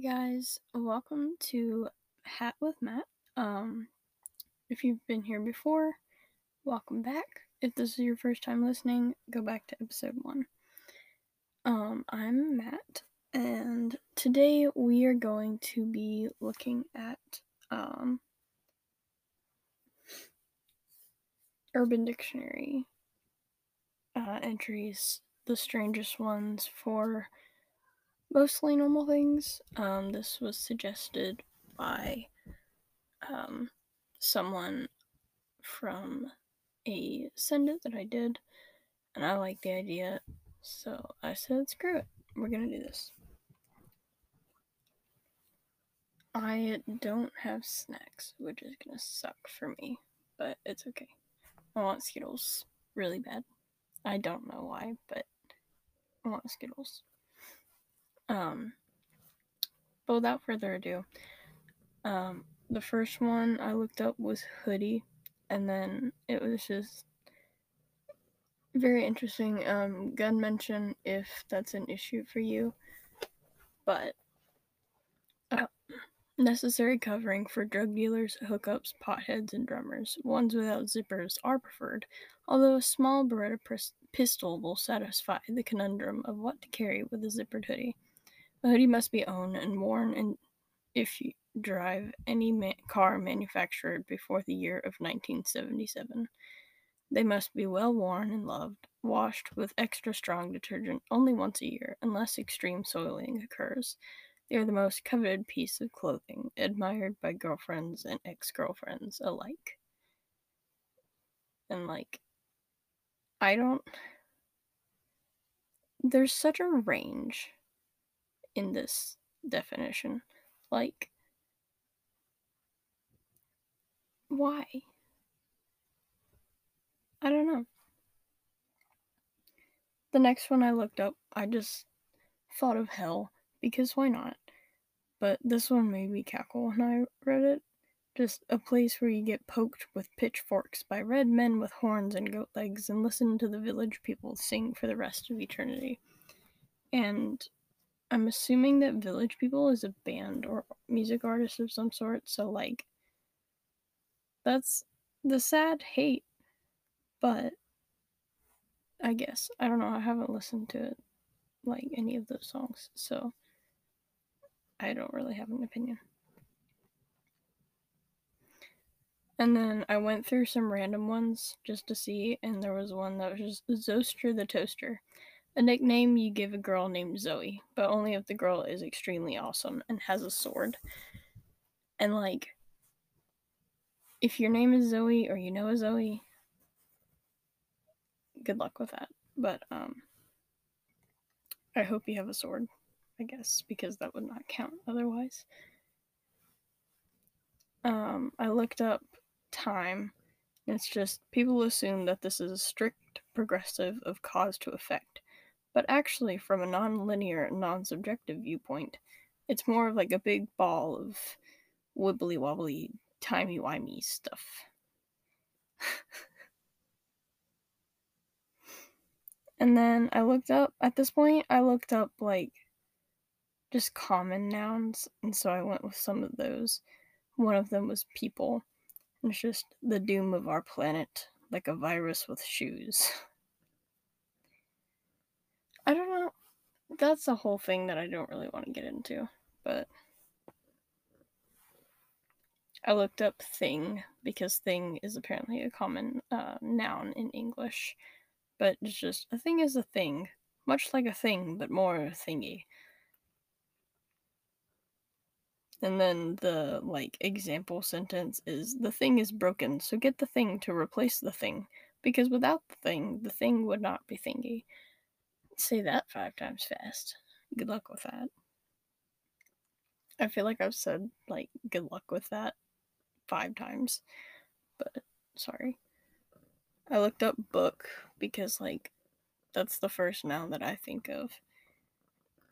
Hey guys, welcome to Hat with Matt. Um, if you've been here before, welcome back. If this is your first time listening, go back to episode one. Um, I'm Matt, and today we are going to be looking at um, Urban Dictionary uh, entries, the strangest ones for mostly normal things. Um, this was suggested by um, someone from a send it that I did, and I like the idea, so I said, screw it, we're gonna do this. I don't have snacks, which is gonna suck for me, but it's okay. I want Skittles really bad. I don't know why, but I want Skittles. Um, but without further ado, um, the first one I looked up was hoodie, and then it was just very interesting. Um, gun mention if that's an issue for you, but uh, necessary covering for drug dealers, hookups, potheads, and drummers. Ones without zippers are preferred, although a small Beretta pistol will satisfy the conundrum of what to carry with a zippered hoodie. A hoodie must be owned and worn and if you drive any ma- car manufactured before the year of 1977. They must be well worn and loved, washed with extra strong detergent only once a year, unless extreme soiling occurs. They are the most coveted piece of clothing, admired by girlfriends and ex girlfriends alike. And, like, I don't. There's such a range in this definition. Like, why? I don't know. The next one I looked up, I just thought of hell because why not? But this one made me cackle when I read it. Just a place where you get poked with pitchforks by red men with horns and goat legs and listen to the village people sing for the rest of eternity. And I'm assuming that Village People is a band or music artist of some sort, so like that's the sad hate. But I guess I don't know, I haven't listened to it like any of those songs, so I don't really have an opinion. And then I went through some random ones just to see, and there was one that was just Zoster the Toaster. A nickname you give a girl named Zoe, but only if the girl is extremely awesome and has a sword. And like, if your name is Zoe or you know a Zoe, good luck with that. But um, I hope you have a sword, I guess, because that would not count otherwise. Um, I looked up time. It's just people assume that this is a strict progressive of cause to effect but actually, from a non-linear, non-subjective viewpoint, it's more of like a big ball of wibbly wobbly, timey wimey stuff. and then I looked up, at this point, I looked up like just common nouns, and so I went with some of those. One of them was people. It's just the doom of our planet, like a virus with shoes. I don't know. That's a whole thing that I don't really want to get into, but I looked up thing because thing is apparently a common uh, noun in English, but it's just a thing is a thing, much like a thing, but more thingy. And then the like example sentence is the thing is broken, so get the thing to replace the thing, because without the thing, the thing would not be thingy. Say that five times fast. Good luck with that. I feel like I've said, like, good luck with that five times, but sorry. I looked up book because, like, that's the first noun that I think of.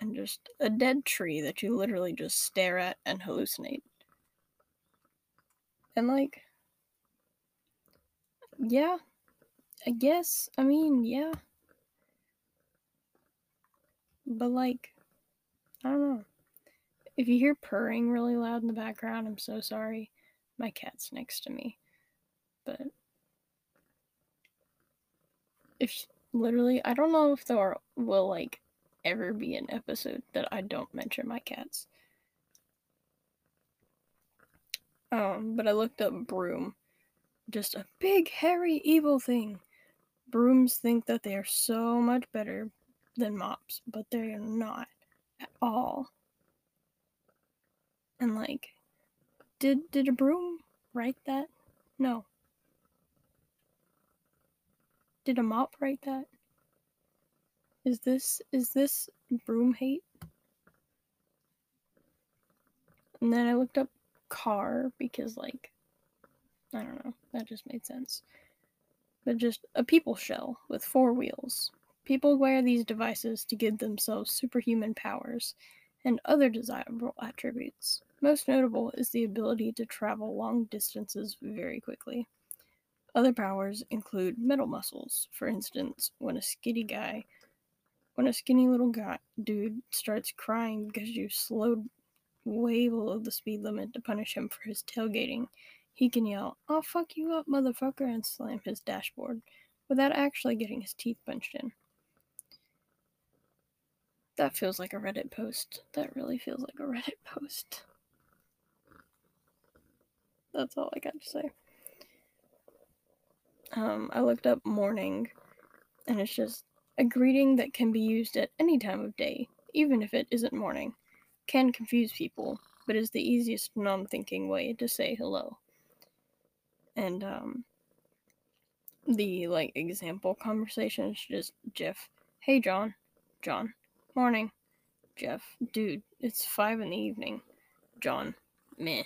And just a dead tree that you literally just stare at and hallucinate. And, like, yeah, I guess, I mean, yeah. But like, I don't know. If you hear purring really loud in the background, I'm so sorry. My cat's next to me. But if literally, I don't know if there will like ever be an episode that I don't mention my cats. Um, but I looked up broom. Just a big, hairy, evil thing. Brooms think that they are so much better than mops, but they are not at all. And like, did did a broom write that? No. Did a mop write that? Is this is this broom hate? And then I looked up car because like I don't know, that just made sense. But just a people shell with four wheels. People wear these devices to give themselves superhuman powers and other desirable attributes. Most notable is the ability to travel long distances very quickly. Other powers include metal muscles. For instance, when a skinny guy, when a skinny little guy dude starts crying because you slowed way below the speed limit to punish him for his tailgating, he can yell, I'll fuck you up, motherfucker, and slam his dashboard without actually getting his teeth punched in. That feels like a Reddit post. That really feels like a Reddit post. That's all I got to say. Um, I looked up morning, and it's just a greeting that can be used at any time of day, even if it isn't morning. Can confuse people, but is the easiest non thinking way to say hello. And, um, the, like, example conversation is just Jeff, hey, John, John, morning, Jeff, dude, it's five in the evening, John, meh.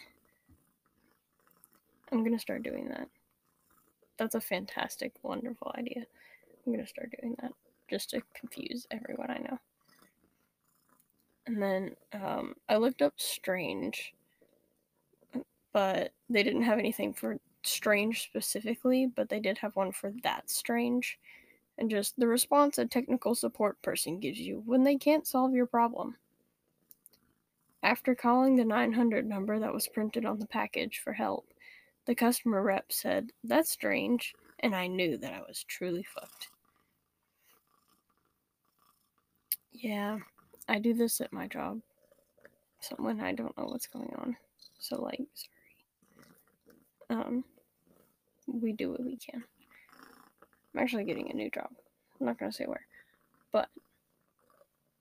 I'm gonna start doing that. That's a fantastic, wonderful idea. I'm gonna start doing that just to confuse everyone I know. And then um, I looked up strange, but they didn't have anything for strange specifically, but they did have one for that strange. And just the response a technical support person gives you when they can't solve your problem. After calling the 900 number that was printed on the package for help, the customer rep said, That's strange, and I knew that I was truly fucked. Yeah, I do this at my job. So when I don't know what's going on. So like sorry. Um we do what we can. I'm actually getting a new job. I'm not gonna say where. But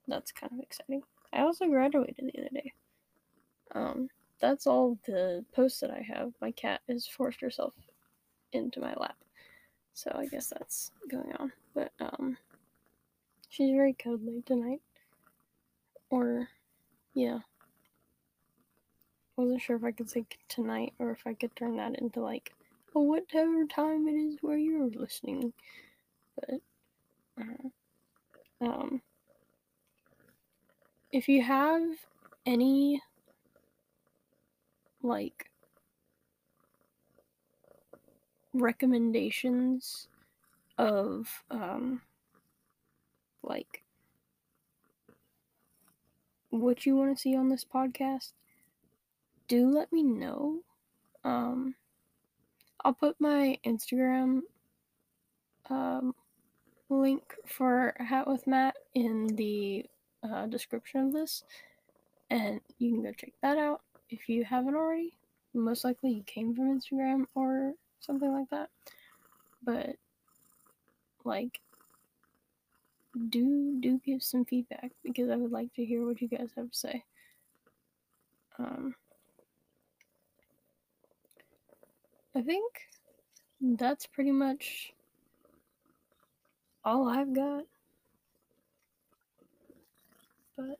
that's kind of exciting. I also graduated the other day. Um that's all the posts that I have. My cat has forced herself into my lap. So I guess that's going on. But um she's very cuddly tonight. Or yeah. Wasn't sure if I could say tonight or if I could turn that into like a whatever time it is where you're listening. But uh, um if you have any like recommendations of um like what you want to see on this podcast do let me know um i'll put my instagram um link for hat with matt in the uh, description of this and you can go check that out if you haven't already. Most likely you came from Instagram or something like that. But like do do give some feedback because I would like to hear what you guys have to say. Um I think that's pretty much all I've got. But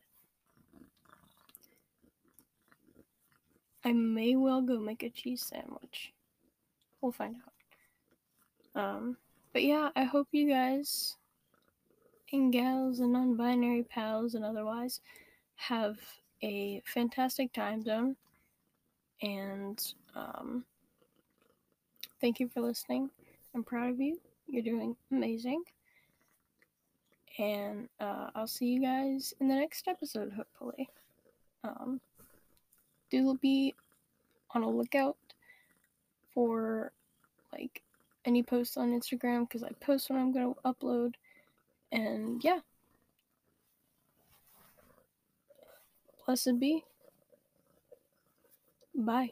I may well go make a cheese sandwich. We'll find out. Um, but yeah, I hope you guys and gals and non binary pals and otherwise have a fantastic time zone. And um, thank you for listening. I'm proud of you. You're doing amazing. And uh, I'll see you guys in the next episode, hopefully. Um, do be on a lookout for like any posts on Instagram because I post when I'm going to upload. And yeah. Blessed be. Bye.